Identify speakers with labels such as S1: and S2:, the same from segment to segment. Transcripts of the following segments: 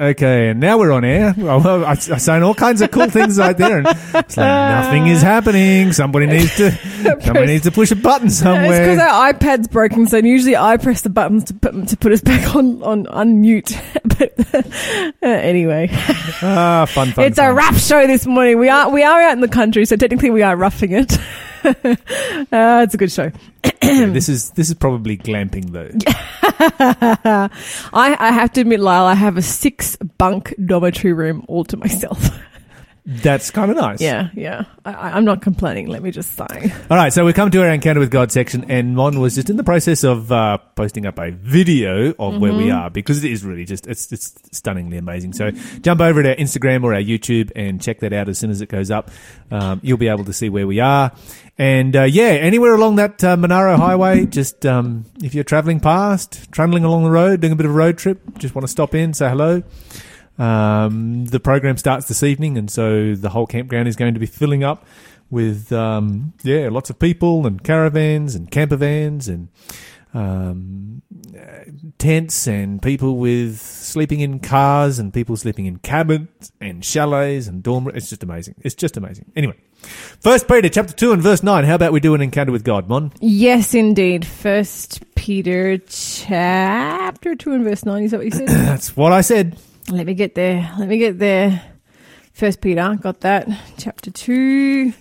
S1: Okay, and now we're on air. Well, well, I, I saying all kinds of cool things right there, and it's like nothing is happening. Somebody needs to, somebody needs to push a button somewhere.
S2: It's because our iPad's broken, so usually I press the buttons to put to put us back on on unmute. but uh, anyway,
S1: Ah, fun, fun.
S2: it's a
S1: fun.
S2: rap show this morning. We are we are out in the country, so technically we are roughing it. uh, it's a good show.
S1: Yeah, this is this is probably glamping though.
S2: I, I have to admit, Lyle, I have a six bunk dormitory room all to myself.
S1: That's kind of nice.
S2: yeah, yeah. I, I'm not complaining. Let me just say.
S1: All right, so we come to our encounter with God section, and Mon was just in the process of uh, posting up a video of where
S2: Mm-hmm.
S1: we are because it is really just it's it's stunningly amazing. So jump over to our Instagram or our YouTube and check that out as soon as it goes up. Um, you'll be able to see where we are, and uh, yeah, anywhere along that uh, Monaro Highway, just um, if you're travelling past, trundling along the road, doing a bit of a road trip, just want to stop in, say hello. Um, the program starts this evening, and so the whole campground is going to be filling up with um, yeah, lots of people and caravans and camper vans and um, tents and people with sleeping in cars and people sleeping in cabins and chalets and dorm. It's just amazing. It's just amazing. Anyway, First Peter chapter two and verse nine. How about we do an encounter with God, Mon?
S2: Yes, indeed. First Peter chapter two and verse nine. Is that what you said?
S1: That's what I said.
S2: Let me get there. Let me get there. First Peter, got that. Chapter two.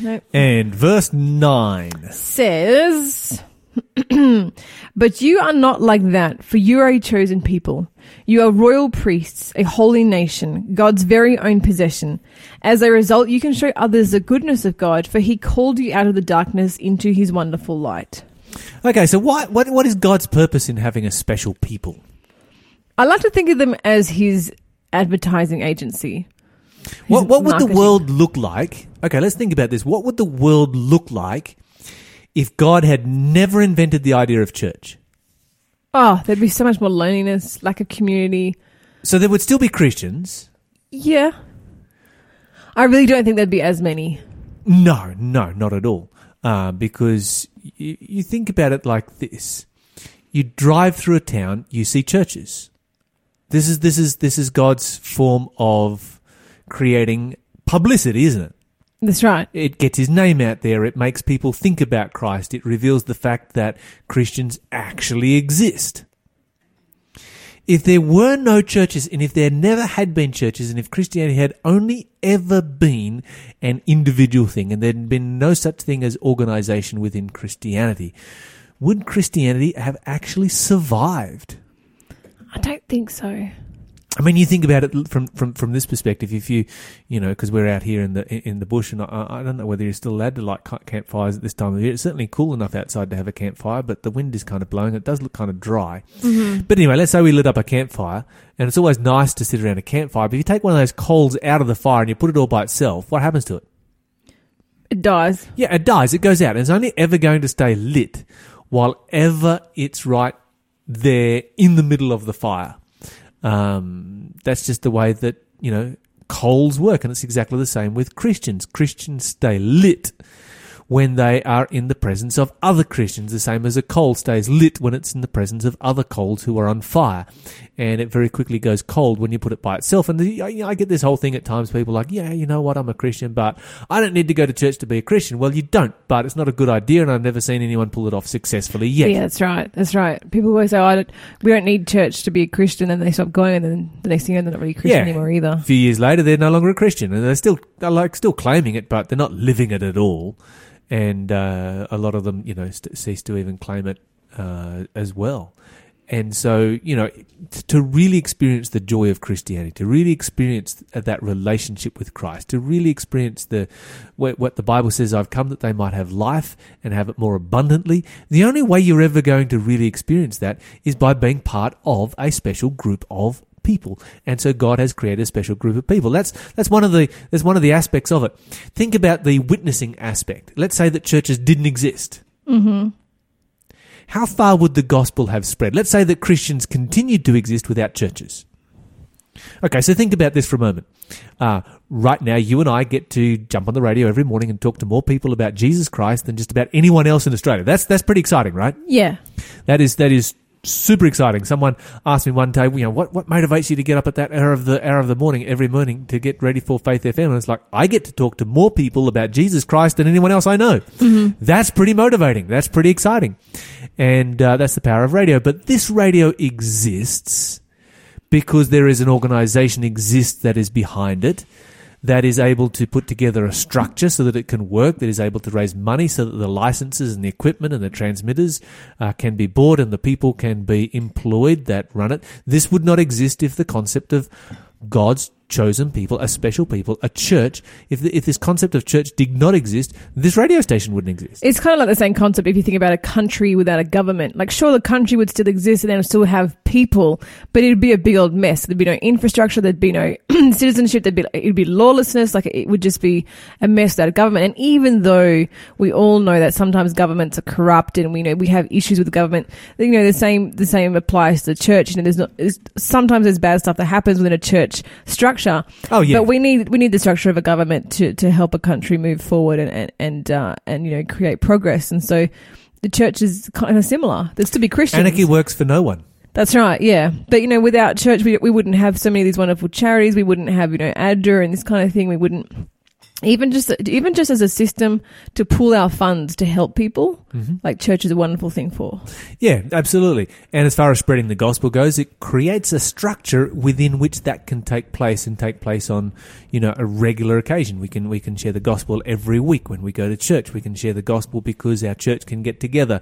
S2: Nope.
S1: And verse nine.
S2: Says, but you are not like that, for you are a chosen people. You are royal priests, a holy nation, God's very own possession. As a result, you can show others the goodness of God, for he called you out of the darkness into his wonderful light.
S1: Okay, so what what what is God's purpose in having a special people?
S2: I like to think of them as his advertising agency.
S1: What what would the
S2: marketing.
S1: world look like? Okay, let's think about this. What would the world look like if God had never invented the idea of church?
S2: Oh, there'd be so much more loneliness, lack of community.
S1: So there would still be Christians.
S2: Yeah. I really don't think there'd be as many.
S1: No, no, not at all. Uh, because you, you think about it like this: you drive through a town, you see churches. This is this is this is God's form of creating publicity, isn't it?
S2: That's right.
S1: It gets his name out there. It makes people think about Christ. It reveals the fact that Christians actually exist. If there were no churches and if there never had been churches and if Christianity had only ever been an individual thing and there'd been no such thing as organization within Christianity, would Christianity have actually survived?
S2: I don't think so.
S1: I mean, you think about it from from from this perspective. If you, you know, because we're out here in the in the bush, and I, I don't know whether you're still allowed to light ca- campfires at this time of year. It's certainly cool enough outside to have a campfire, but the wind is kind of blowing. It does look kind of dry. Mm-hmm. But anyway, let's say we lit up a campfire, and it's always nice to sit around a campfire. But if you take one of those coals out of the fire and you put it all by itself, what happens to it?
S2: It dies.
S1: Yeah, it dies. It goes out. And it's only ever going to stay lit while ever it's right there in the middle of the fire. Um, that's just the way that, you know, coals work. And it's exactly the same with Christians. Christians stay lit when they are in the presence of other Christians, the same as a coal stays lit when it's in the presence of other coals who are on fire. And it very quickly goes cold when you put it by itself. And the, I, I get this whole thing at times, people are like, yeah, you know what, I'm a Christian, but I don't need to go to church to be a Christian. Well, you don't, but it's not a good idea, and I've never seen anyone pull it off successfully yet.
S2: Yeah, that's right. That's right. People always say, oh, don't, we don't need church to be a Christian, and they stop going, and then the next thing you know, they're not really Christian
S1: Yeah.
S2: anymore either.
S1: A few years later, they're no longer a Christian, and they're still they're like still claiming it, but they're not living it at all. And uh, a lot of them, you know, st- cease to even claim it uh, as well. And so, you know, t- to really experience the joy of Christianity, to really experience th- that relationship with Christ, to really experience the what, what the Bible says, "I've come that they might have life and have it more abundantly." The only way you're ever going to really experience that is by being part of a special group of people. And so God has created a special group of people. That's that's one of the that's one of the aspects of it. Think about the witnessing aspect. Let's say that churches didn't exist. Mm-hmm. How far would the gospel have spread? Let's say that Christians continued to exist without churches. Okay, so think about this for a moment. Uh, right now, you and I get to jump on the radio every morning and talk to more people about Jesus Christ than just about anyone else in Australia. That's that's pretty exciting, right?
S2: Yeah.
S1: That is that is super exciting. Someone asked me one day, you know, what, what motivates you to get up at that hour of the hour of the morning every morning to get ready for Faith FM? And it's like, I get to talk to more people about Jesus Christ than anyone else I know. That's pretty motivating. That's pretty exciting. And uh, that's the power of radio. But this radio exists because there is an organization exists that is behind it that is able to put together a structure so that it can work, that is able to raise money so that the licenses and the equipment and the transmitters uh, can be bought and the people can be employed that run it. This would not exist if the concept of God's chosen people, a special people, a church. If the, if this concept of church did not exist, this radio station wouldn't exist.
S2: It's kind of like the same concept if you think about a country without a government. Like, sure, the country would still exist and then still have people, but it'd be a big old mess. There'd be no infrastructure, there'd be no citizenship, there'd be it'd be lawlessness. Like, it would just be a mess without a government. And even though we all know that sometimes governments are corrupt and we know we have issues with government, you know, the same the same applies to the church. You know, there's not sometimes there's bad stuff that happens within a church structure.
S1: Oh yeah,
S2: But we need we need the structure of a government to, to help a country move forward and and and, uh, and you know create progress. And so the church is kind of similar. There's to be Christians.
S1: anarchy works for no one.
S2: That's right. Yeah, but you know, without church, we we wouldn't have so many of these wonderful charities. We wouldn't have you know ADRA and this kind of thing. We wouldn't even just even just as a system to pool our funds to help people. Mm-hmm. Like church is a wonderful thing for.
S1: Yeah, absolutely. And as far as spreading the gospel goes, it creates a structure within which that can take place and take place on, you know, a regular occasion. We can we can share the gospel every week when we go to church. We can share the gospel because our church can get together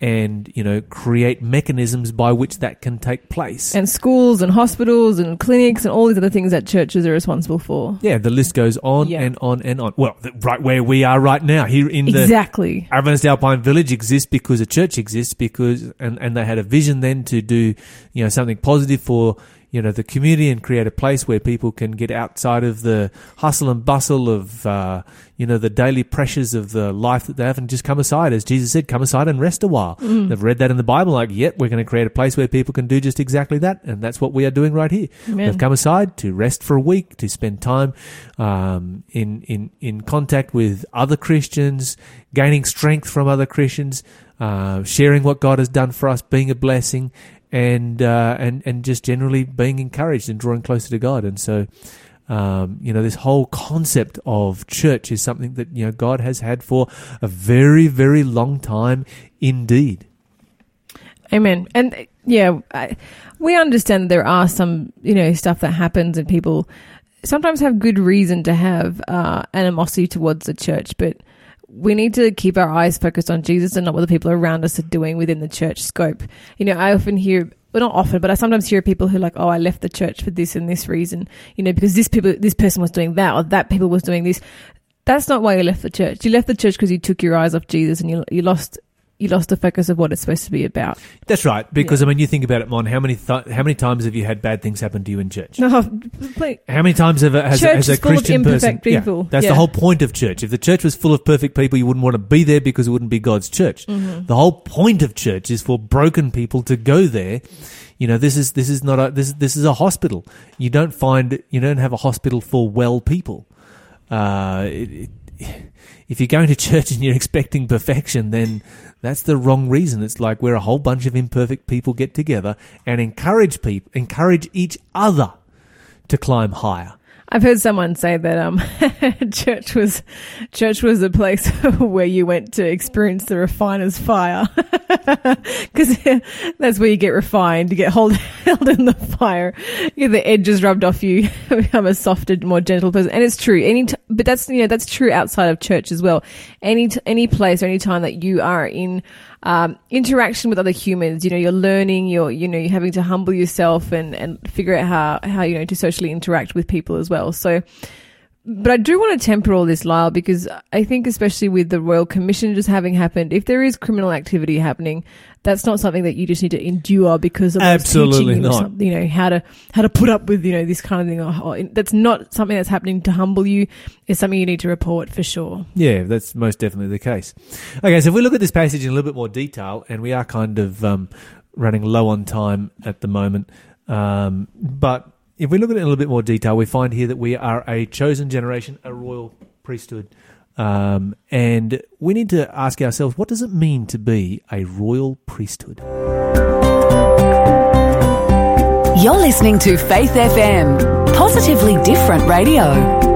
S1: and, you know, create mechanisms by which that can take place.
S2: And schools and hospitals and clinics and all these other things that churches are responsible for.
S1: yeah, the list goes on
S2: Yeah.
S1: and on and on. Well, th- right where we are right now, here in the
S2: Exactly.
S1: Adventist Alpine Village exists because a church exists because and, and they had a vision then to do you know something positive for you know the community and create a place where people can get outside of the hustle and bustle of uh, you know the daily pressures of the life that they have and just come aside. As Jesus said come aside and rest a while. They've read that in the Bible like yep we're going to create a place where people can do just exactly that and that's what we are doing right here.
S2: Amen.
S1: They've come aside to rest for a week, to spend time um, in in in contact with other Christians, gaining strength from other Christians, uh, sharing what God has done for us, being a blessing, and uh, and and just generally being encouraged and drawing closer to God. And so. Um, you know, this whole concept of church is something that, you know, God has had for a very, very long time indeed.
S2: Amen. And yeah, I, we understand there are some, you know, stuff that happens and people sometimes have good reason to have uh, animosity towards the church, but we need to keep our eyes focused on Jesus and not what the people around us are doing within the church scope. You know, I often hear, well, not often, but I sometimes hear people who are like, "Oh, I left the church for this and this reason," you know, because this people, this person was doing that, or that people was doing this. That's not why you left the church. You left the church because you took your eyes off Jesus and you you lost you lost the focus of what it's supposed to be about.
S1: That's right. Because
S2: Yeah.
S1: I mean, you think about it, Mon. How many th- how many times have you had bad things happen to you in church?
S2: No.
S1: How many times have, has,
S2: Church
S1: has a
S2: is full of
S1: Christian person?
S2: people.
S1: Yeah, that's
S2: Yeah.
S1: the whole point of church. If the church was full of perfect people, you wouldn't want to be there because it wouldn't be God's church.
S2: Mm-hmm.
S1: The whole point of church is for broken people to go there. You know, this is this is not a this this is a hospital. You don't find you don't have a hospital for well people. Uh, it, it, if you're going to church and you're expecting perfection, then that's the wrong reason. It's like where a whole bunch of imperfect people get together and encourage people, encourage each other to climb higher.
S2: I've heard someone say that um, church was church was a place where you went to experience the refiner's fire, because that's where you get refined. You get hold, held in the fire, you get the edges rubbed off you, become a softer, more gentle person. And it's true. Any, t- but that's you know that's true outside of church as well. Any t- any place or any time that you are in um, interaction with other humans, you know, you're learning, you're, you know, you're having to humble yourself and, and figure out how, how, you know, to socially interact with people as well. So, but I do want to temper all this, Lyle, because I think especially with the Royal Commission just having happened, if there is criminal activity happening, that's not something that you just need to endure because of
S1: Absolutely
S2: teaching you,
S1: not.
S2: some- you know, how to, how to put up with, you know, this kind of thing. Or, or- that's not something that's happening to humble you. It's something you need to report for sure.
S1: Yeah, that's most definitely the case. Okay, so if we look at this passage in a little bit more detail, and we are kind of um, running low on time at the moment, um, but if we look at it in a little bit more detail, we find here that we are a chosen generation, a royal priesthood. Um, and we need to ask ourselves, what does it mean to be a royal priesthood?
S3: You're listening to Faith FM, positively different radio.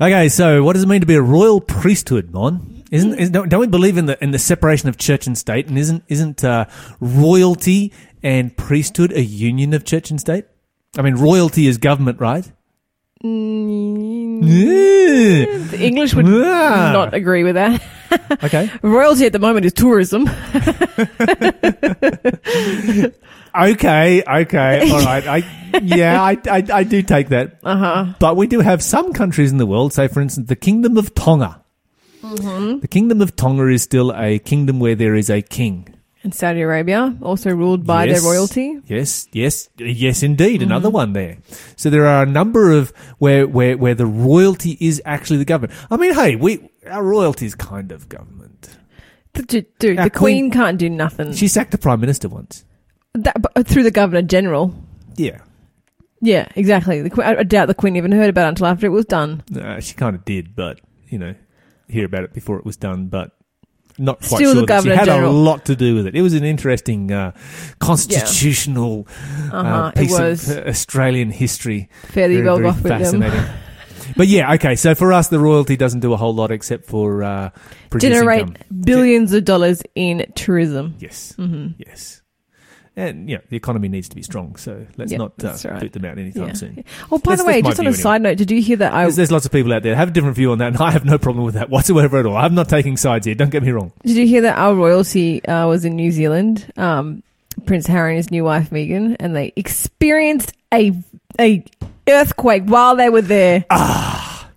S1: Okay, so what does it mean to be a royal priesthood, Mon? Isn't, isn't don't don't we believe in the in the separation of church and state? And isn't isn't uh, royalty and priesthood a union of church and state? I mean, royalty is government, right?
S2: Mm,
S1: Yeah.
S2: the English would
S1: Ah.
S2: not agree with that.
S1: Okay.
S2: Royalty at the moment is tourism.
S1: Okay, okay, all right. I yeah, I, I I do take that.
S2: Uh huh.
S1: But we do have some countries in the world, say for instance, the Kingdom of Tonga.
S2: Mm-hmm.
S1: The Kingdom of Tonga is still a kingdom where there is a king.
S2: And Saudi Arabia, also ruled by
S1: Yes.
S2: their royalty.
S1: Yes, yes, yes, indeed.
S2: Mm-hmm.
S1: Another one there. So there are a number of where where where the royalty is actually the government. I mean, hey, we our royalty is kind of government.
S2: Dude, dude the
S1: queen-
S2: Queen can't do nothing.
S1: She sacked the prime minister once.
S2: That, but through the Governor General.
S1: Yeah,
S2: Yeah, exactly. The, I I doubt the Queen even heard about it until after it was done.
S1: uh, she kind of did, but you know, hear about it before it was done, but. Not quite
S2: Still the
S1: sure that she had
S2: General.
S1: a lot to do with it. It was an interesting uh, constitutional
S2: Uh-huh,
S1: uh,
S2: it
S1: piece
S2: was.
S1: of uh, Australian history.
S2: Fairly
S1: Very,
S2: well
S1: very
S2: off with them.
S1: fascinating. but yeah, okay. So for us, the royalty doesn't do a whole lot except for uh,
S2: Generate
S1: income.
S2: billions of dollars in tourism.
S1: Yes,
S2: hmm
S1: yes. And yeah, the economy needs to be strong. So let's
S2: Yep,
S1: not uh,
S2: right.
S1: boot them out anytime
S2: Yeah.
S1: soon.
S2: Oh, by
S1: That's-
S2: the way, just on a
S1: view
S2: side note, did you hear that? I
S1: There's, there's lots of people out there that have a different view on that, and I have no problem with that whatsoever at all. I'm not taking sides here. Don't get me wrong.
S2: did you hear that our royalty uh, was in New Zealand? Um, Prince Harry and his new wife Meghan, and they experienced a a earthquake while they were there.
S1: Ah.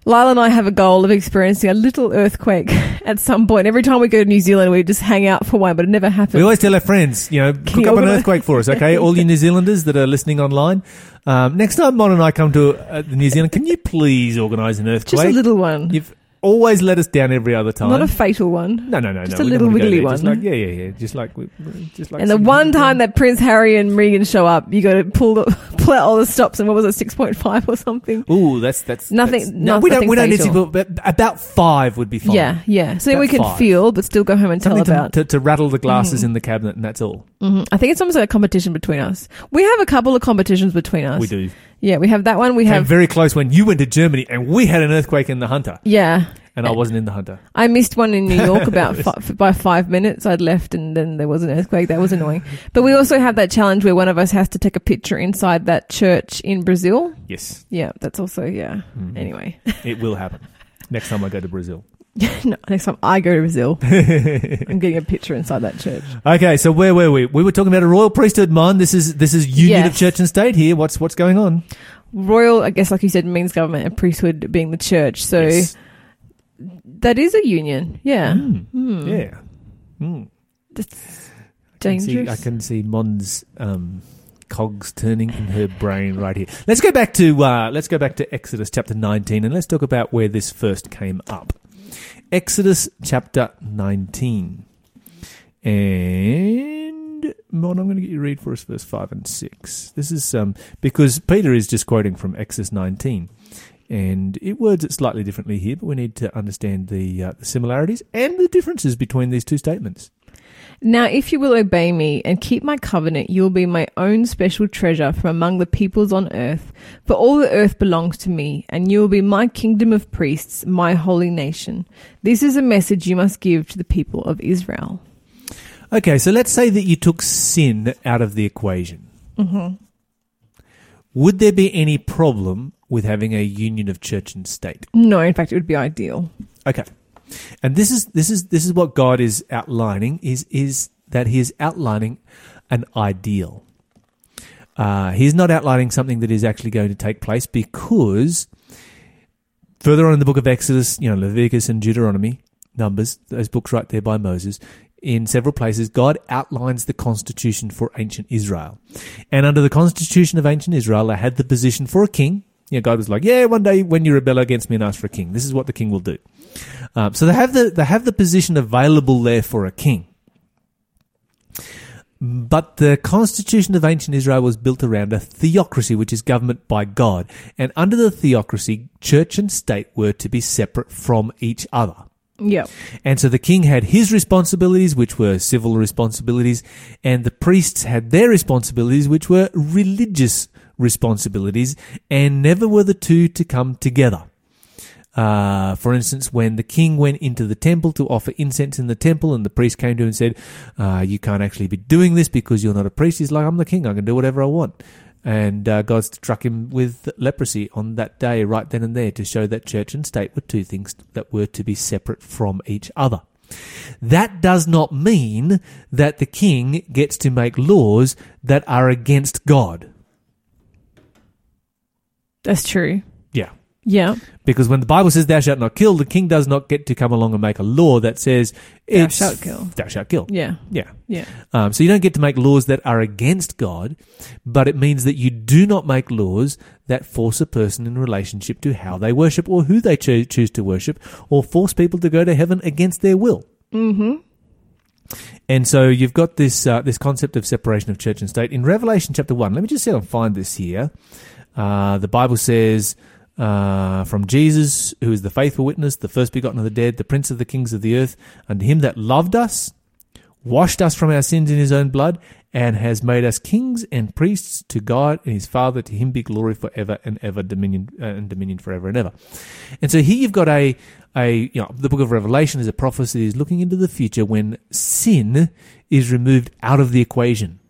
S2: Lyle and I have a goal of experiencing a little earthquake at some point. Every time we go to New Zealand, we just hang out for one, but it never happens.
S1: We always tell our friends, you know, cook
S2: you
S1: up an earthquake for us, okay? All you New Zealanders that are listening online. Um, next time Mon and I come to uh, New Zealand, can you please organise an earthquake?
S2: just a little one,
S1: You've always let us down every other time.
S2: not a fatal one.
S1: no, no, no,
S2: just
S1: no.
S2: a little
S1: don't wanna go
S2: wiggly
S1: there. Just
S2: one.
S1: like, yeah, yeah, yeah. Just like, just like.
S2: And the one time that Prince Harry and Meghan show up, you got to pull the, pull out all the stops. And what was it, six point five or something?
S1: Ooh, that's that's
S2: Nothing-
S1: that's- no, we don't. We don't need to. But about five would be fine.
S2: Yeah, yeah. So
S1: About
S2: we can
S1: five.
S2: feel, but still go home and tell
S1: Something to,
S2: about.
S1: to, to rattle the glasses
S2: Mhm.
S1: in the cabinet, and that's all
S2: hmm I think it's almost like a competition between us. We have a couple of competitions between us.
S1: we do.
S2: Yeah, we have that one. We
S1: Came
S2: have.
S1: very close when you went to Germany, and we had an earthquake in the Hunter,
S2: Yeah,
S1: and I wasn't in the Hunter.
S2: I missed one in New York about fi- by five minutes. I'd left, and then there was an earthquake. That was annoying. But we also have that challenge where one of us has to take a picture inside that church in Brazil.
S1: Yes.
S2: Yeah, that's also yeah.
S1: Mhm.
S2: Anyway,
S1: It will happen next time I go to Brazil.
S2: no, next time I go to Brazil, I'm getting a picture inside that church.
S1: Okay, so where were we? We were talking about a royal priesthood, man. This is this is union of
S2: Yes.
S1: church and state here. What's what's going on?
S2: Royal, I guess, like you said, means government and priesthood being the church. So
S1: Yes.
S2: that is a union. Yeah.
S1: Mm.
S2: Hmm.
S1: Yeah. Mm.
S2: That's
S1: I can see-
S2: dangerous.
S1: I can see Mon's um, cogs turning in her brain right here. Let's go back to uh, let's go back to Exodus chapter 19 and let's talk about where this first came up. Exodus chapter 19. And Mon, I'm going to get you to read for us verse 5 and 6. This is um, because Peter is just quoting from Exodus 19. And it words it slightly differently here, but we need to understand the, uh, the similarities and the differences between these two statements.
S2: Now, if you will obey me and keep my covenant, you will be my own special treasure from among the peoples on earth. For all the earth belongs to me, and you will be my kingdom of priests, my holy nation. This is a message you must give to the people of Israel.
S1: Okay, so let's say that you took sin out of the equation.
S2: Mm-hmm.
S1: Would there be any problem with having a union of church and state?
S2: No, in fact, it would be ideal.
S1: Okay, and this is this is this is what God is outlining is is that He is outlining an ideal. Uh, he's not outlining something that is actually going to take place because further on in the book of Exodus, you know, Leviticus and Deuteronomy, Numbers, those books right there by Moses, in several places, God outlines the constitution for ancient Israel. And under the constitution of ancient Israel, they had the position for a king. You know, God was like, yeah, one day when you rebel against me and ask for a king, this is what the king will do. Um, so they have the they have the position available there for a king. But the constitution of ancient Israel was built around a theocracy, which is government by God. And under the theocracy, church and state were to be separate from each other.
S2: Yep.
S1: And so the king had his responsibilities, which were civil responsibilities, and the priests had their responsibilities, which were religious responsibilities, and never were the two to come together. Uh, for instance, when the king went into the temple to offer incense in the temple, and the priest came to him and said, uh, "You can't actually be doing this because you're not a priest." He's like, "I'm the king. I can do whatever I want." And uh, God struck him with leprosy on that day, right then and there, to show that church and state were two things that were to be separate from each other. That does not mean that the king gets to make laws that are against God.
S2: That's true.
S1: Yeah. Because when the Bible says thou shalt not kill, the king does not get to come along and make a law that says
S2: Thou shalt kill.
S1: Thou shalt kill.
S2: Yeah.
S1: Yeah.
S2: Yeah.
S1: Um, so you don't get to make laws that are against God, but it means that you do not make laws that force a person in relationship to how they worship or who they cho- choose to worship or force people to go to heaven against their will.
S2: Mm-hmm.
S1: And so you've got this uh, this concept of separation of church and state in Revelation chapter one. Let me just see if I can find this here. Uh, the Bible says uh, from Jesus, who is the faithful witness, the first begotten of the dead, the prince of the kings of the earth, unto him that loved us, washed us from our sins in his own blood, and has made us kings and priests to God and his Father. To him be glory forever and ever, dominion uh, and dominion forever and ever. And so here you've got a a you know the book of Revelation is a prophecy that is looking into the future when sin is removed out of the equation.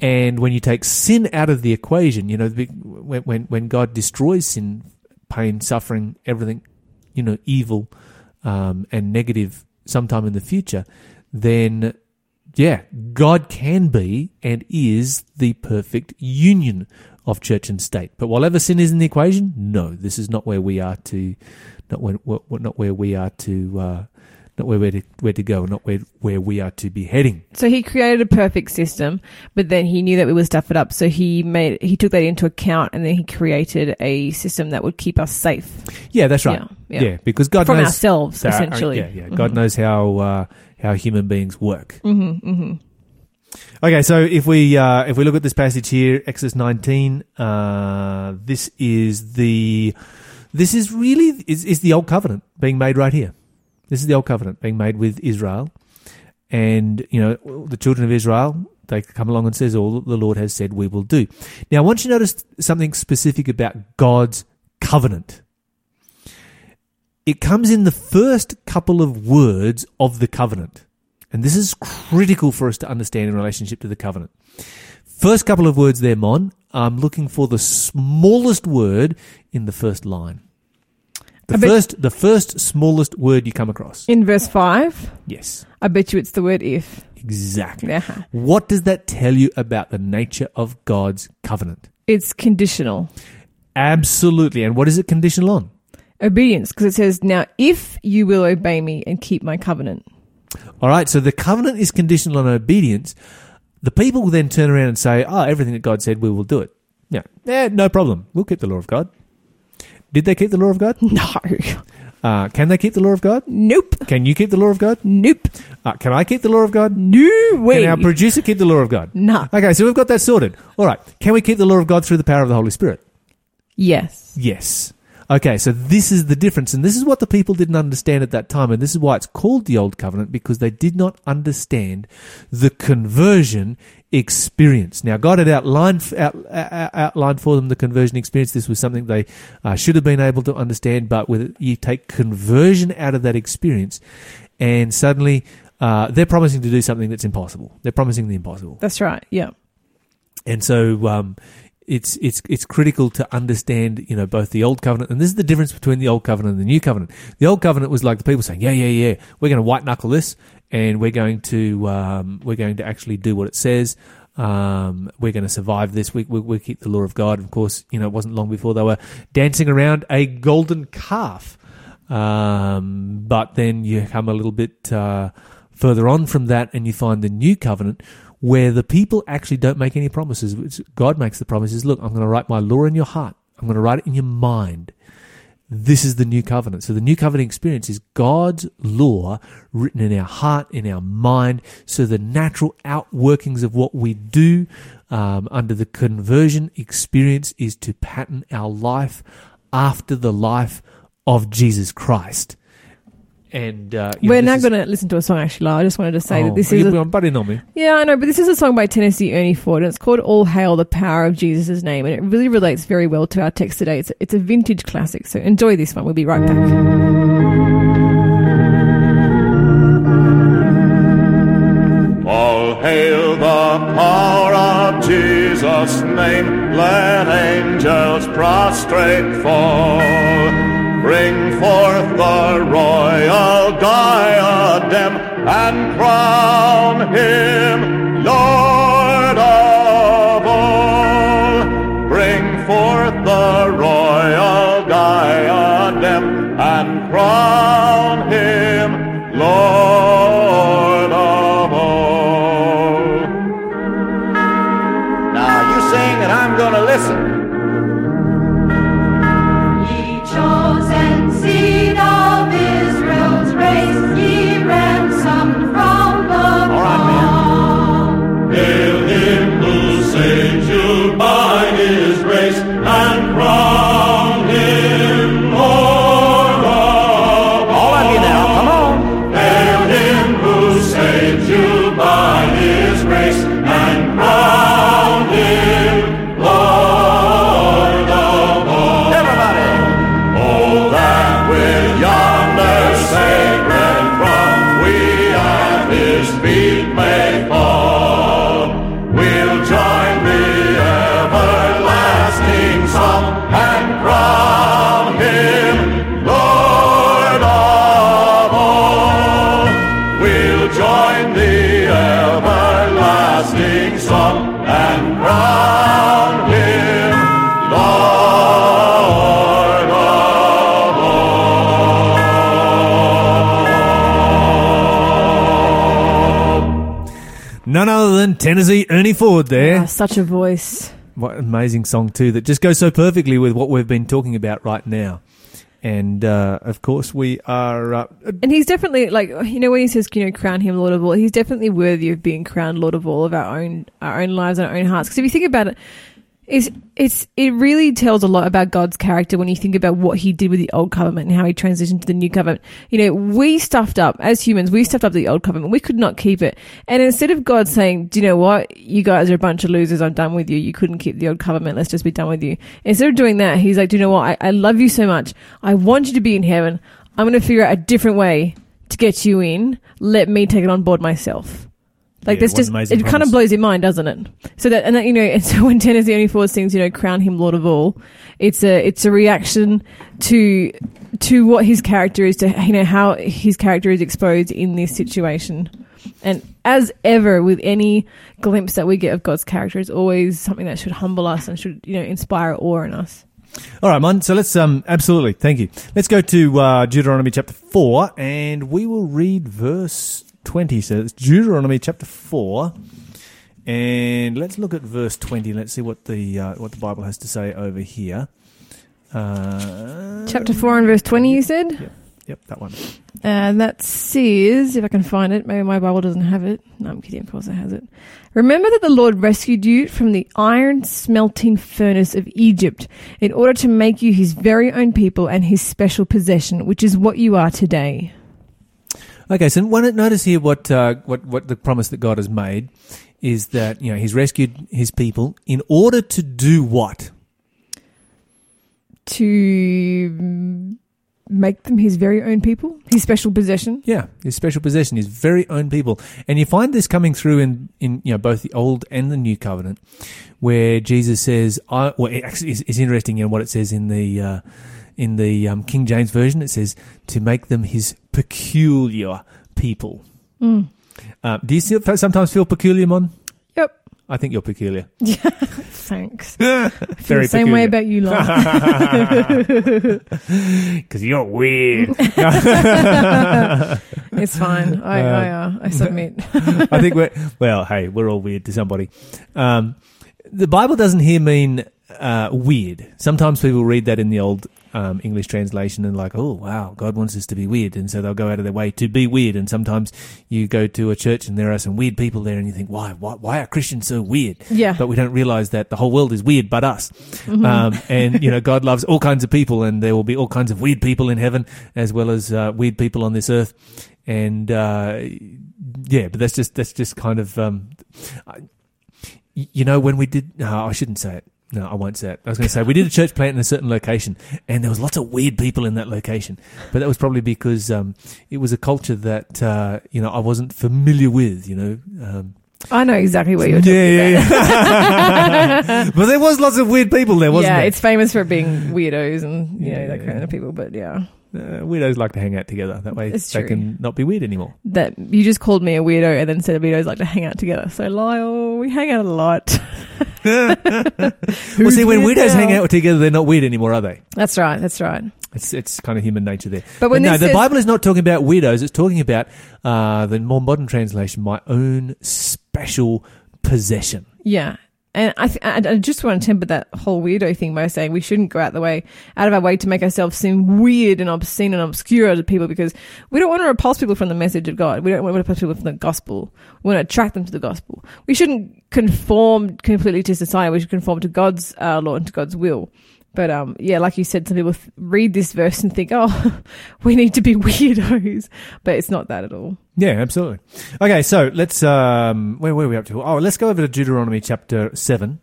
S1: And when you take sin out of the equation, you know, when, when, when God destroys sin, pain, suffering, everything, you know, evil um, and negative sometime in the future, then, yeah, God can be and is the perfect union of church and state. But while ever sin is in the equation, no, this is not where we are to, not where, not where we are to, uh, not where we're to, where to go, not where, where we are to be heading.
S2: So he created a perfect system, but then he knew that we would stuff it up. So he made he took that into account, and then he created a system that would keep us safe
S1: Yeah, that's right.
S2: Yeah,
S1: Yeah,
S2: yeah.
S1: because God
S2: from
S1: knows
S2: ourselves,
S1: uh,
S2: essentially.
S1: Yeah, yeah. God knows how uh, how human beings work.
S2: Mm-hmm, mm-hmm.
S1: Okay, so if we uh, if we look at this passage here, Exodus 19, uh, this is the this is really is, is the old covenant being made right here. This is the old covenant being made with Israel, and you know the children of Israel. They come along and says, "All the Lord has said, we will do." Now, I want you to notice something specific about God's covenant. It comes in the first couple of words of the covenant. And this is critical for us to understand in relationship to the covenant. First couple of words there, Mon. I'm looking for the smallest word in the first line. The
S2: bet-
S1: first, the first smallest word you come across.
S2: In verse five,
S1: Yes,
S2: I bet you it's the word if.
S1: exactly.
S2: Yeah.
S1: What does that tell you about the nature of God's covenant?
S2: It's conditional
S1: Absolutely. And what is it conditional on?
S2: obedience because it says, "Now, if you will obey me and keep my covenant."
S1: All right. So the covenant is conditional on obedience. The people will then turn around and say, "Oh, everything that God said, we will do it." Yeah, yeah, no problem. We'll keep the law of God. Did they keep the law of God?
S2: No,
S1: Uh, can they keep the law of God?
S2: nope,
S1: Can you keep the law of God?
S2: nope,
S1: Uh, can I keep the law of God?
S2: no way.
S1: Can our producer keep the law of God?
S2: no.
S1: Okay, so we've got that sorted. All right. Can we keep the law of God through the power of the Holy Spirit?
S2: Yes.
S1: Yes. Okay, so this is the difference, and this is what the people didn't understand at that time, and this is why it's called the Old Covenant because they did not understand the conversion experience. Now, God had outlined out, out, outlined for them the conversion experience. This was something they uh, should have been able to understand, but with you take conversion out of that experience, and suddenly uh, they're promising to do something that's impossible. They're promising the impossible.
S2: That's right. Yeah.
S1: And so um, it's it's it's critical to understand, you know, both the old covenant and this is the difference between the old covenant and the new covenant. The old covenant was like the people saying, "Yeah, yeah, yeah, we're going to white knuckle this, and we're going to um, we're going to actually do what it says." Um, we're going to survive this. We, we, we keep the law of God. Of course, you know, it wasn't long before they were dancing around a golden calf. Um, but then you come a little bit uh, further on from that, and you find the new covenant, where the people actually don't make any promises. God makes the promises. Look, I'm going to write my law in your heart. I'm going to write it in your mind. This is the new covenant. So the new covenant experience is God's law written in our heart, in our mind. So the natural outworkings of what we do um, under the conversion experience is to pattern our life after the life of Jesus Christ. And uh, you
S2: We're
S1: know,
S2: now going to listen to a song, actually. Lara. I just wanted to say
S1: Oh,
S2: that this is. A,
S1: are butting on me.
S2: yeah, I know, but this is a song by Tennessee Ernie Ford, and it's called All Hail the Power of Jesus' Name, and it really relates very well to our text today. It's, it's a vintage classic, so enjoy this one. We'll be right back.
S4: All hail the power of Jesus' name. Let angels prostrate fall. Bring forth the royal diadem and crown him Lord
S1: Tennessee Ernie Ford there.
S2: Such a voice.
S1: What an amazing song too that just goes so perfectly with what we've been talking about right now. And uh, of course, we are. Uh,
S2: And he's definitely like you know when he says you know crown him Lord of all, he's definitely worthy of being crowned Lord of all of our own our own lives and our own hearts. Because if you think about it, it's it's it really tells a lot about God's character when you think about what He did with the old covenant and how He transitioned to the new covenant. You know, we stuffed up as humans. We stuffed up the old covenant. We could not keep it. And instead of God saying, "Do you know what? You guys are a bunch of losers. I'm done with you. You couldn't keep the old covenant. Let's just be done with you." Instead of doing that, He's like, "Do you know what? I, I love you so much. I want you to be in heaven. I'm going to figure out a different way to get you in. Let me take it on board myself." Like
S1: Yeah,
S2: this just it kind of blows your mind, doesn't it? So that and that you know, and so when Tennessee Ernie Ford sings, you know, crown him Lord of all, it's a it's a reaction to to what his character is, to you know how his character is exposed in this situation. And as ever with any glimpse that we get of God's character, it's always something that should humble us and should you know inspire awe in us.
S1: all right, Mon. So let's um absolutely thank you. Let's go to uh, Deuteronomy chapter four, and we will read verse twenty. So it's Deuteronomy chapter four, and let's look at verse twenty. Let's see what the uh, what the Bible has to say over here. Uh,
S2: Chapter four and verse twenty, you said.
S1: Yep, yep, that one.
S2: And that says, if I can find it, maybe my Bible doesn't have it. No, I'm kidding, of course it has it. Remember that the Lord rescued you from the iron smelting furnace of Egypt in order to make you his very own people and his special possession, which is what you are today.
S1: Okay, so don't notice here what uh, what what the promise that God has made is that you know He's rescued His people in order to do what?
S2: To make them his very own people, his special possession.
S1: Yeah, His special possession, His very own people, and you find this coming through in in you know both the Old and the New Covenant, where Jesus says, "I." Well, it actually is, is interesting in what it says in the. Uh, in the um, King James version, it says to make them his peculiar people.
S2: Mm.
S1: Uh, do you still sometimes feel peculiar, Mon?
S2: Yep.
S1: I think you're peculiar.
S2: Thanks. Feel
S1: Very
S2: the same way about you, Lon.
S1: Because you're weird.
S2: it's fine. I,
S1: Uh,
S2: I, uh, I submit.
S1: I think we're well. Hey, we're all weird to somebody. Um, the Bible doesn't here mean uh, weird. Sometimes people read that in the old um, English translation and like, oh wow, God wants us to be weird, and so they'll go out of their way to be weird. And sometimes you go to a church and there are some weird people there, and you think, why, why, why are Christians so weird?
S2: Yeah.
S1: But we don't realize that the whole world is weird, but us. Um, and you know, God loves all kinds of people, and there will be all kinds of weird people in heaven as well as uh, weird people on this earth. And uh, yeah, but that's just that's just kind of um, I, you know when we did. No, I shouldn't say it. No, I won't say it. I was going to say we did a church plant in a certain location, and there was lots of weird people in that location. But that was probably because um, it was a culture that uh, you know I wasn't familiar with. You know, um,
S2: I know exactly what you're talking
S1: yeah,
S2: about.
S1: yeah, yeah. but there was lots of weird people there, wasn't
S2: yeah,
S1: there?
S2: it's famous for being weirdos and you know
S1: Yeah.
S2: that kind of people. But yeah,
S1: Uh, weirdos like to hang out together. That way,
S2: It's
S1: they
S2: true.
S1: can not be weird anymore.
S2: that you just called me a weirdo and then said weirdos like to hang out together. So Lyle, we hang out a lot.
S1: well, see, when
S2: weird
S1: weirdos
S2: now?
S1: hang out together, they're not weird anymore, are they?
S2: That's right. That's right.
S1: It's it's kind of human nature there.
S2: But when
S1: no, the
S2: says-
S1: Bible is not talking about weirdos. It's talking about uh, the more modern translation, my own special possession.
S2: Yeah. And I, th- I just want to temper that whole weirdo thing by saying we shouldn't go out the way, out of our way to make ourselves seem weird and obscene and obscure to people because we don't want to repulse people from the message of God. We don't want to repulse people from the gospel. We want to attract them to the gospel. We shouldn't conform completely to society. We should conform to God's uh, law and to God's will. But um, yeah, like you said, some people th- read this verse and think, "Oh, we need to be weirdos," but it's not that at all.
S1: Yeah, absolutely. Okay, so let's um, where are we up to? Oh, let's go over to Deuteronomy chapter seven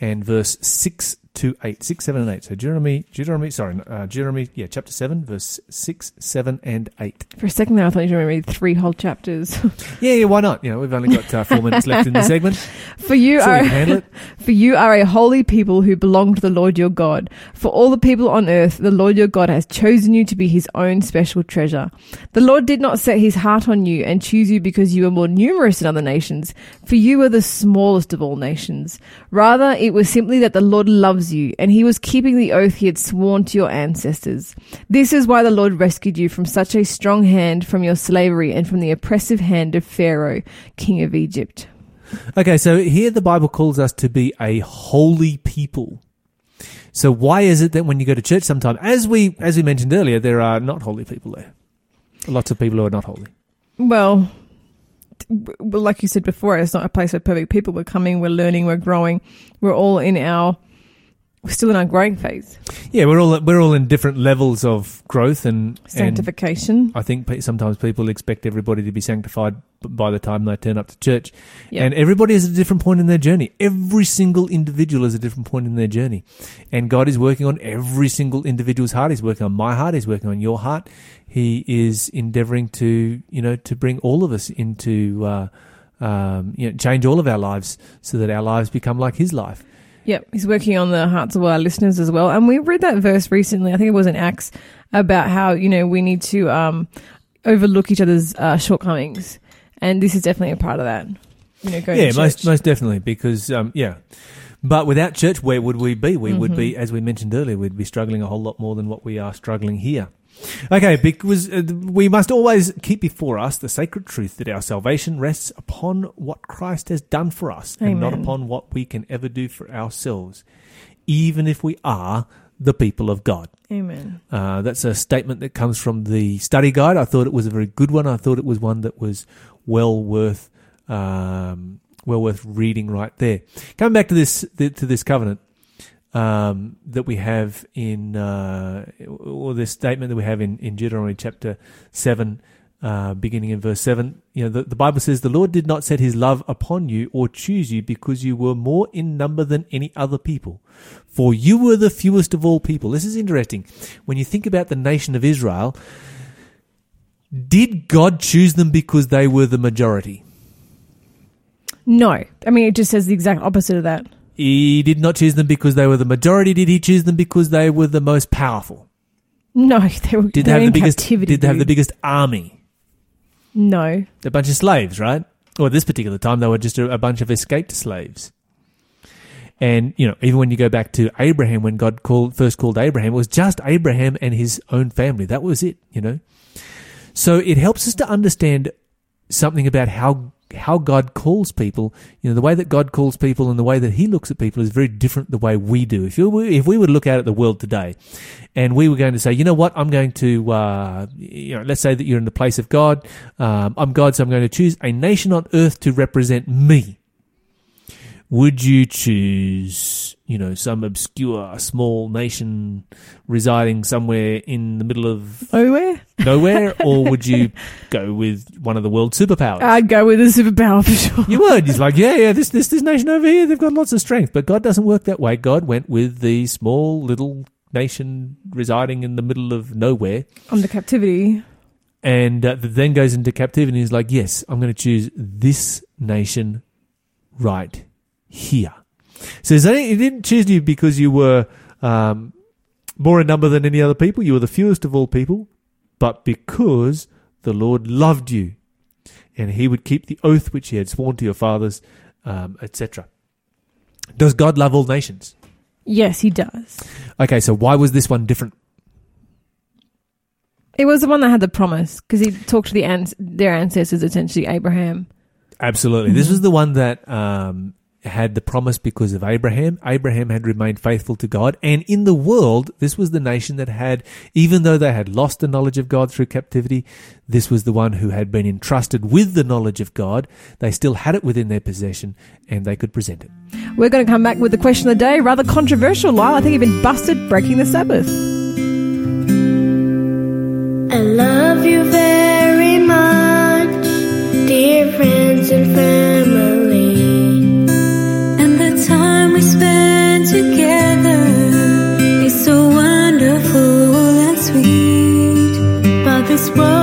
S1: and verse six to eight, six, seven, and eight. So Deuteronomy, Deuteronomy, sorry, uh, Deuteronomy, yeah, chapter seven, verse six, seven, and eight.
S2: For a second there, I thought you were going to read three whole chapters.
S1: Yeah, yeah, why not? You know, we've only got uh, four minutes left in the segment,
S2: For you
S1: so
S2: are
S1: handle it.
S2: For you are a holy people who belong to the Lord your God. For all the people on earth, the Lord your God has chosen you to be his own special treasure. The Lord did not set his heart on you and choose you because you were more numerous than other nations, for you were the smallest of all nations. Rather, it was simply that the Lord loves you, and he was keeping the oath he had sworn to your ancestors. This is why the Lord rescued you from such a strong hand from your slavery and from the oppressive hand of Pharaoh, king of Egypt.
S1: Okay, so here the Bible calls us to be a holy people. So why is it that when you go to church sometime, as we as we mentioned earlier, there are not holy people there. Lots of people who are not holy.
S2: Well, well, like you said before, it's not a place for perfect people. We're coming, we're learning, we're growing. We're all in our, we're still in our growing phase.
S1: Yeah, we're all we're all in different levels of growth and and
S2: Sanctification.
S1: I think sometimes people expect everybody to be sanctified by the time they turn up to church.
S2: Yeah.
S1: And everybody is at a different point in their journey. Every single individual is a different point in their journey. And God is working on every single individual's heart. He's working on my heart. He's working on your heart. He is endeavoring to, you know, to bring all of us into, uh, um, you know, change all of our lives so that our lives become like His life.
S2: Yep. He's working on the hearts of our listeners as well. And we read that verse recently. I think it was in Acts about how, you know, we need to, um, overlook each other's, uh, shortcomings. And this is definitely a part of that. You know, going
S1: yeah, most most definitely because um, yeah. But without church, where would we be? We would
S2: Mm-hmm.
S1: be, as we mentioned earlier, we'd be struggling a whole lot more than what we are struggling here. Okay, because uh, we must always keep before us the sacred truth that our salvation rests upon what Christ has done for us and not upon what we can ever do for ourselves, even if we are the people of God.
S2: Amen.
S1: Uh, that's a statement that comes from the study guide. I thought it was a very good one. I thought it was one that was well worth um, well worth reading right there. Coming back to this to this covenant um, that we have in uh, or this statement that we have in, in Deuteronomy chapter seven. Uh, beginning in verse 7, you know, the, the Bible says, The Lord did not set his love upon you or choose you because you were more in number than any other people, for you were the fewest of all people. This is interesting. When you think about the nation of Israel, did God choose them because they were the majority?
S2: No. I mean, it just says the exact opposite of that.
S1: He did not choose them because they were the majority. Did he choose them because they were the most powerful?
S2: No, they were,
S1: Did
S2: they
S1: they have
S2: in
S1: the biggest?
S2: captivity.
S1: Did they have the biggest army?
S2: No.
S1: A bunch of slaves, right? Or at this particular time, they were just a, a bunch of escaped slaves. And you know, even when you go back to Abraham, when God called first called Abraham, it was just Abraham and his own family. That was it. You know. So it helps us to understand something about how how God calls people, you know, the way that God calls people and the way that He looks at people is very different the way we do. If you if we were to look out at the world today, and we were going to say, you know what, I'm going to, uh, you know, let's say that you're in the place of God. Um, I'm God, so I'm going to choose a nation on earth to represent me. Would you choose, you know, some obscure small nation residing somewhere in the middle of
S2: Nowhere?
S1: nowhere, or would you go with one of the world superpowers?
S2: I'd go with a superpower for sure.
S1: you would. He's like, yeah, yeah, this, this, this nation over here, they've got lots of strength. But God doesn't work that way. God went with the small little nation residing in the middle of nowhere
S2: Under captivity.
S1: and uh, then goes into captivity. And he's like, yes, I'm going to choose this nation right here. Only- he didn't choose you because you were um, more in number than any other people. You were the fewest of all people, but because the Lord loved you, and He would keep the oath which He had sworn to your fathers, um, etc. Does God love all nations?
S2: Yes, he does.
S1: Okay, so why was this one different?
S2: It was the one that had the promise because he talked to the ans- their ancestors, essentially Abraham.
S1: Absolutely. This was the one that um, had the promise because of Abraham. Abraham had remained faithful to God. And in the world, this was the nation that had, even though they had lost the knowledge of God through captivity, this was the one who had been entrusted with the knowledge of God. They still had it within their possession and they could present it.
S2: We're going to come back with the question of the day. Rather controversial, Lyle. I think you've been busted breaking the Sabbath.
S5: Sweet.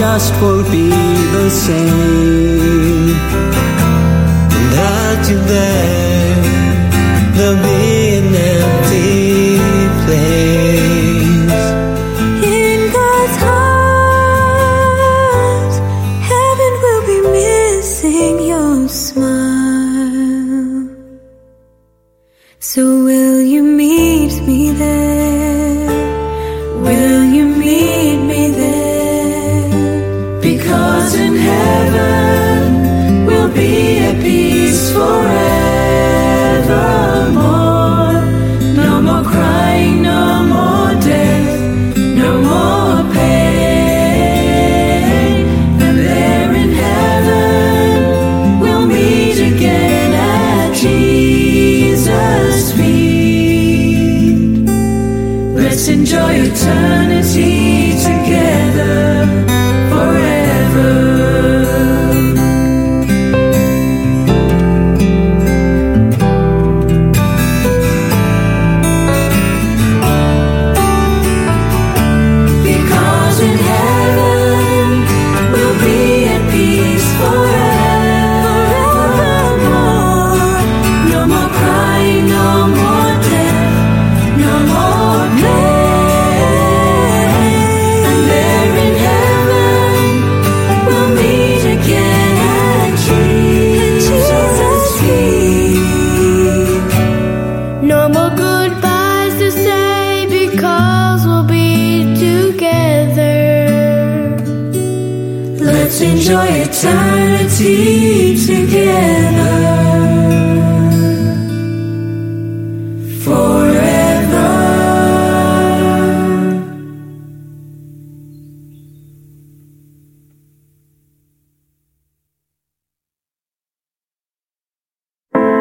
S6: Just won't be the same. Without you there, there'll be an empty place.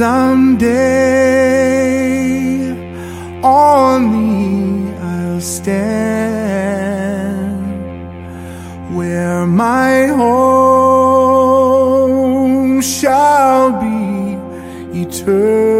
S7: Someday on thee I'll stand, where my home shall be eternal.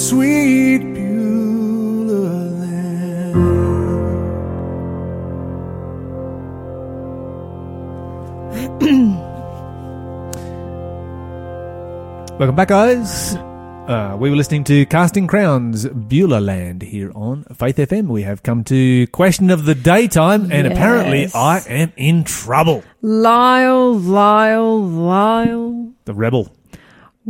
S7: sweet Beulah land.
S1: Welcome back, guys. Uh, we were listening to Casting Crowns, Beulah Land here on Faith FM. We have come to question of the daytime, and
S2: yes.
S1: apparently I am in trouble.
S2: Lyle, Lyle, Lyle.
S1: The rebel.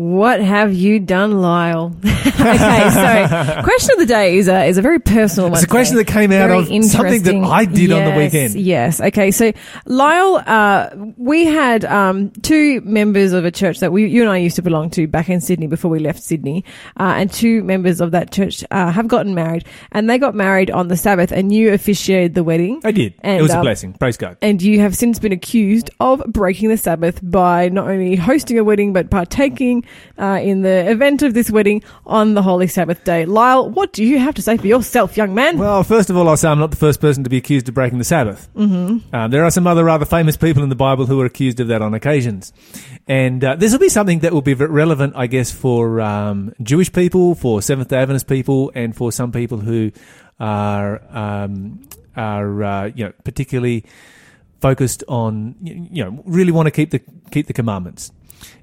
S2: What have you done, Lyle? okay, so question of the day is a is a very personal one.
S1: It's a question
S2: today.
S1: that came out
S2: Very
S1: of something that. I did on the weekend.
S2: Yes. Okay. So Lyle, uh, we had um, two members of a church that we you and I used to belong to back in Sydney before we left Sydney, uh, and two members of that church uh, have gotten married, and they got married on the Sabbath, and you officiated the wedding.
S1: I did.
S2: And,
S1: it was a
S2: um,
S1: blessing. Praise God.
S2: And you have since been accused of breaking the Sabbath by not only hosting a wedding but partaking uh, in the event of this wedding on the Holy Sabbath day. Lyle, what do you have to say for yourself, young man?
S1: Well, first of all, I'll say I'm not the first person to be accused of breaking the Sabbath.
S2: mm-hmm.
S1: Uh, there are some other rather famous people in the Bible who are accused of that on occasions. And uh, this will be something that will be relevant, I guess, for um, Jewish people, for Seventh day Adventist people, and for some people who are, um, are uh, you know, particularly focused on, you know, really want to keep the, keep the commandments.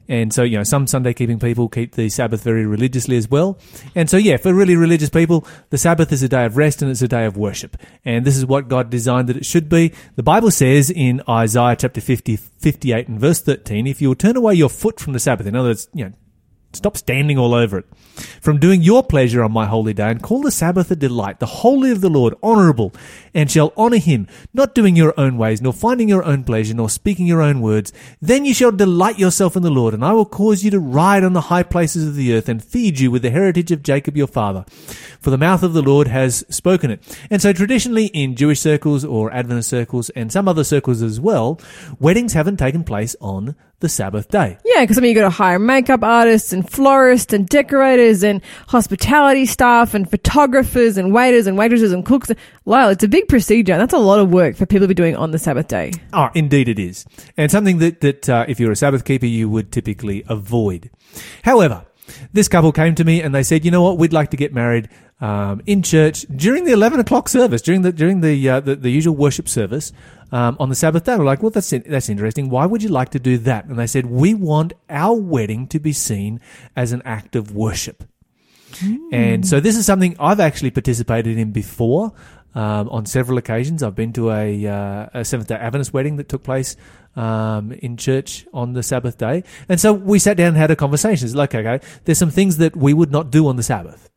S1: And so, you know, some Sunday keeping people keep the Sabbath very religiously as well. And so, yeah, for really religious people, the Sabbath is a day of rest and it's a day of worship. And this is what God designed that it should be. The Bible says in Isaiah chapter 50, 58 and verse 13, if you will turn away your foot from the Sabbath, in other words, you know, stop standing all over it, from doing your pleasure on my holy day, and call the Sabbath a delight, the holy of the Lord honourable, and shall honour him, not doing your own ways, nor finding your own pleasure, nor speaking your own words. Then you shall delight yourself in the Lord, and I will cause you to ride on the high places of the earth, and feed you with the heritage of Jacob your father. For the mouth of the Lord has spoken it. And so traditionally in Jewish circles or Adventist circles, and some other circles as well, weddings haven't taken place on the Sabbath day.
S2: Yeah, because I mean, you got to hire makeup artists and florists and decorators and hospitality staff and photographers and waiters and waitresses and cooks. Lyle, it's a big procedure. and That's a lot of work for people to be doing on the Sabbath day.
S1: Oh, indeed it is. And something that, that uh, if you're a Sabbath keeper, you would typically avoid. However, this couple came to me and they said, you know what, we'd like to get married um, in church during the 11 o'clock service, during the, during the, uh, the, the usual worship service um, on the Sabbath day. We're like, well, that's, that's interesting. Why would you like to do that? And they said, we want our wedding to be seen as an act of worship. And so this is something I've actually participated in before um, on several occasions. I've been to a, uh, a Seventh day Adventist wedding that took place um, in church on the Sabbath day. And so we sat down and had a conversation. It's like, okay, there's some things that we would not do on the Sabbath.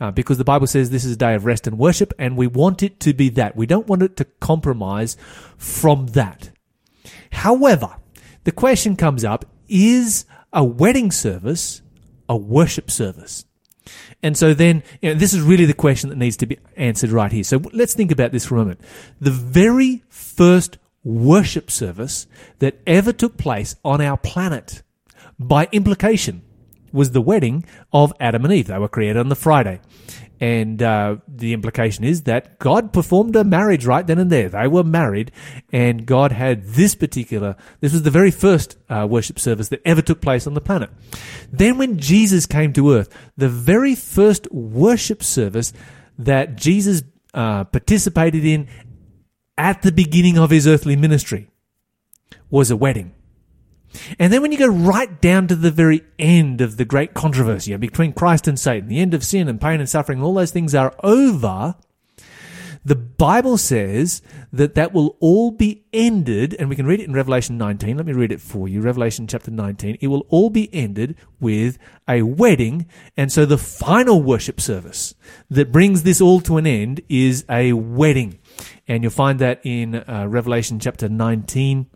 S1: Uh, because the Bible says this is a day of rest and worship, and we want it to be that. We don't want it to compromise from that. However, the question comes up is a wedding service a worship service? And so then, you know, this is really the question that needs to be answered right here. So let's think about this for a moment. The very first worship service that ever took place on our planet, by implication, was the wedding of Adam and Eve. They were created on the Friday. And uh, the implication is that God performed a marriage right then and there. They were married, and God had this particular, this was the very first uh, worship service that ever took place on the planet. Then, when Jesus came to earth, the very first worship service that Jesus uh, participated in at the beginning of his earthly ministry was a wedding. And then when you go right down to the very end of the great controversy between Christ and Satan, the end of sin and pain and suffering, all those things are over, the Bible says that that will all be ended, and we can read it in Revelation 19. Let me read it for you. Revelation chapter 19. It will all be ended with a wedding, and so the final worship service that brings this all to an end is a wedding. And you'll find that in uh, Revelation chapter 19.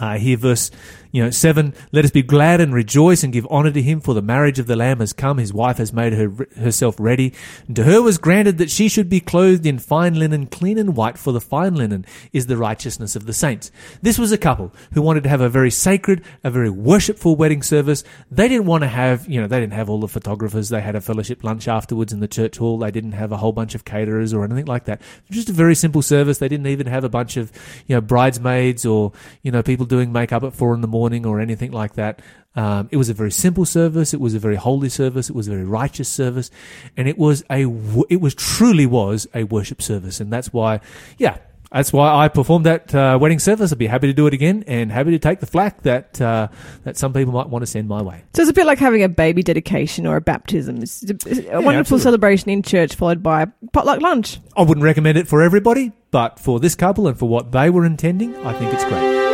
S1: Uh, here, verse you know seven. Let us be glad and rejoice and give honor to him, for the marriage of the Lamb has come. His wife has made her herself ready. And to her was granted that she should be clothed in fine linen, clean and white. For the fine linen is the righteousness of the saints. This was a couple who wanted to have a very sacred, a very worshipful wedding service. They didn't want to have you know they didn't have all the photographers. They had a fellowship lunch afterwards in the church hall. They didn't have a whole bunch of caterers or anything like that. Just a very simple service. They didn't even have a bunch of you know bridesmaids or you know people doing makeup at four in the morning or anything like that. Um, it was a very simple service. It was a very holy service. It was a very righteous service, and it was a it was truly was a worship service, and that's why, yeah.
S8: That's why I performed that uh, wedding service. I'd be happy to do it again, and happy to take the flack that uh, that some people might want to send my way.
S2: So it's a bit like having a baby dedication or a baptism. It's a, it's a wonderful
S8: absolutely.
S2: celebration in church followed by a potluck lunch.
S8: I wouldn't recommend it for everybody, but for this couple and for what they were intending, I think it's great.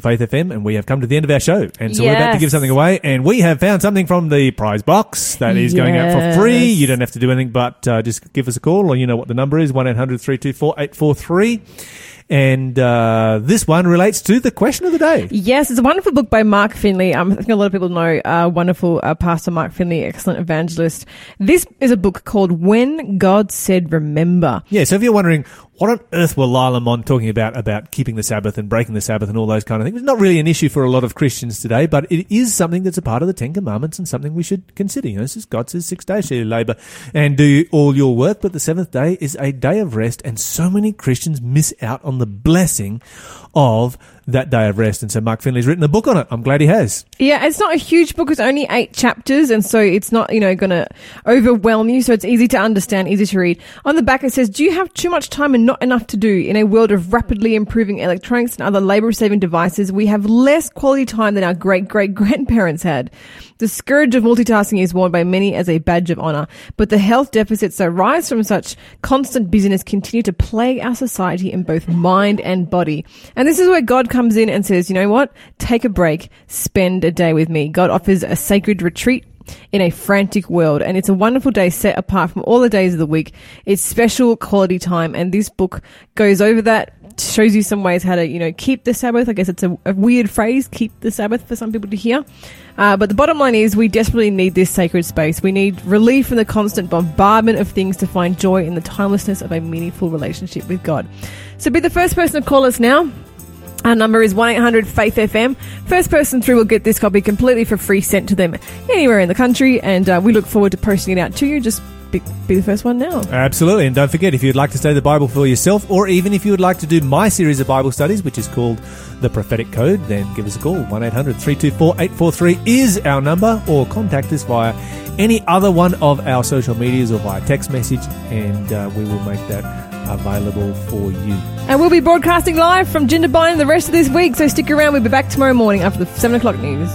S1: To
S8: Faith FM, and we have come to the end of our show. And so we're about to give something away, and we have found something from the prize box that is going out for free. You don't have to do anything but uh, just give us a call, or you know what the number is 1 800 324 843. And uh, this one relates to the question of the day.
S2: Yes, it's a book by Mark Finley. Um, I think a lot of people know uh, wonderful uh, Pastor Mark Finley, excellent evangelist. This is a book called When God Said Remember.
S8: Yeah, so if you're wondering, what on earth were Lila Mon talking about, about keeping the Sabbath and breaking the Sabbath and all those kind of things? It's not really an issue for a lot of Christians today, but it is something that's a part of the Ten Commandments and something we should consider. You know, this is God says six days shall you labour and do all your work, but the seventh day is a day of rest, and so many Christians miss out on the blessing
S1: of that day of rest. And so Mark Finley's written a book on it. I'm glad he has.
S5: Yeah, it's not a huge book. It's only eight chapters, and so it's not, you know, going to overwhelm you. So it's easy to understand, easy to read. On the back, it says, "Do you have too much time and not enough to do in a world of rapidly improving electronics and other labor-saving devices? We have less quality time than our great great grandparents had." The scourge of multitasking is worn by many as a badge of honor, but the health deficits that rise from such constant busyness continue to plague our society in both mind and body. And this is where God comes in and says, you know what? Take a break, spend a day with me. God offers a sacred retreat in a frantic world. And it's a wonderful day set apart from all the days of the week. It's special quality time. And this book goes over that, shows you some ways how to, you know, keep the Sabbath. I guess it's a, a weird phrase, keep the Sabbath for some people to hear. Uh, but the bottom line is we desperately need this sacred space. We need relief from the constant bombardment of things to find joy in the timelessness of a meaningful relationship with God. So be the first person to call us now. Our number is 1 800 Faith FM. First person through will get this copy completely for free sent to them anywhere in the country, and uh, we look forward to posting it out to you. Just be, be the first one now.
S1: Absolutely. And don't forget, if you'd like to study the Bible for yourself, or even if you would like to do my series of Bible studies, which is called The Prophetic Code, then give us a call. 1 800 324 843 is our number, or contact us via any other one of our social medias or via text message, and uh, we will make that available for you.
S5: And we'll be broadcasting live from Jindabyne the rest of this week, so stick around. We'll be back tomorrow morning after the 7 o'clock news.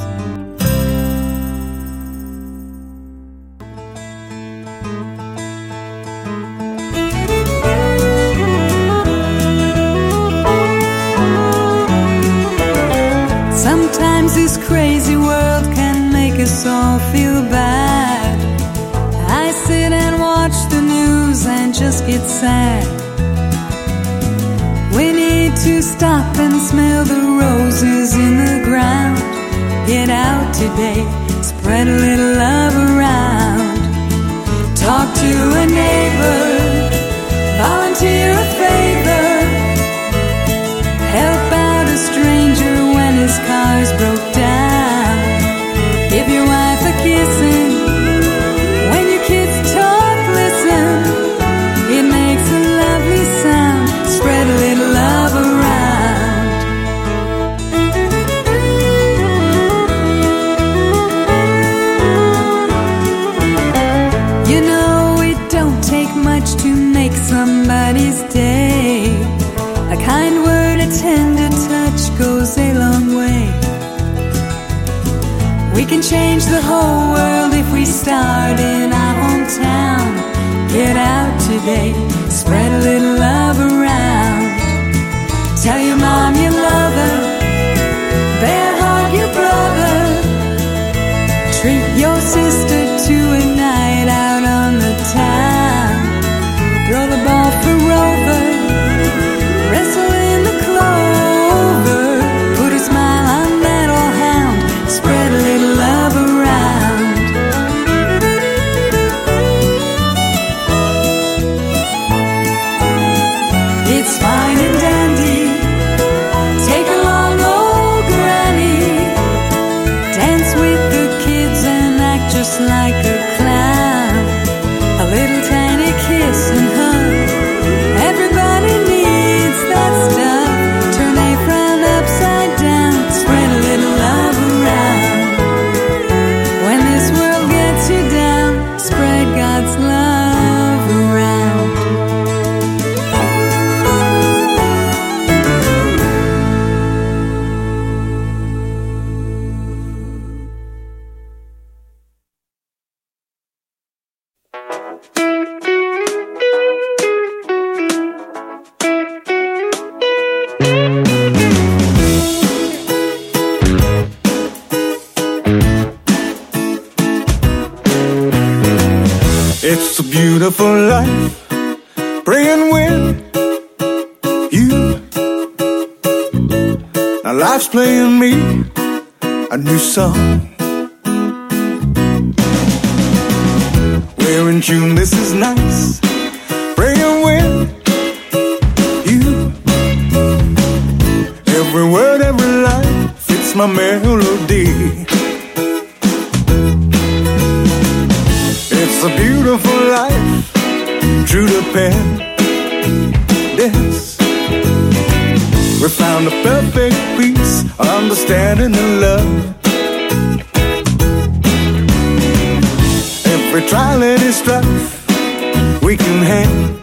S7: Trial strife we can handle.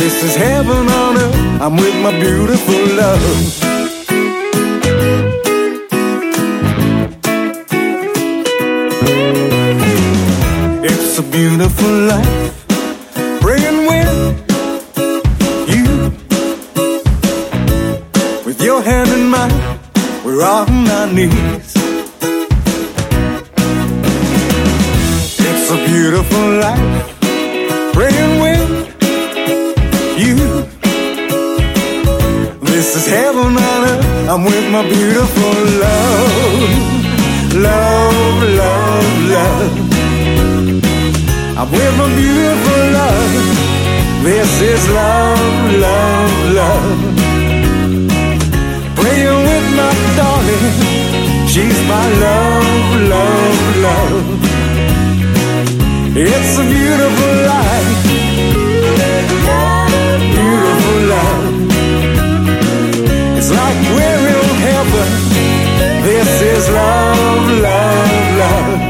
S7: This is heaven on earth. I'm with my beautiful love. It's a beautiful life. Praying with you. With your hand in mine, we're on our knees. Beautiful life. Praying with you. This is heaven on earth. I'm with my beautiful love. Love, love, love. I'm with my beautiful love. This is love, love, love. Praying with my darling. She's my love, love, love. It's a beautiful life. Beautiful love. It's like we're in heaven. This is love, love, love.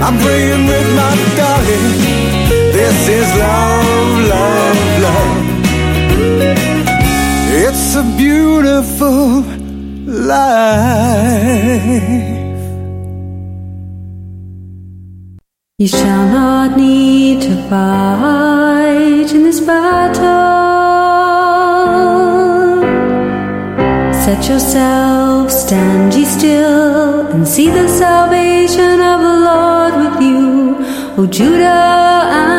S7: I'm praying with my darling. This is love, love, love. It's a beautiful life.
S5: You shall not need to fight in this battle. Set yourself, stand ye still, and see the salvation of the Lord with you. O Judah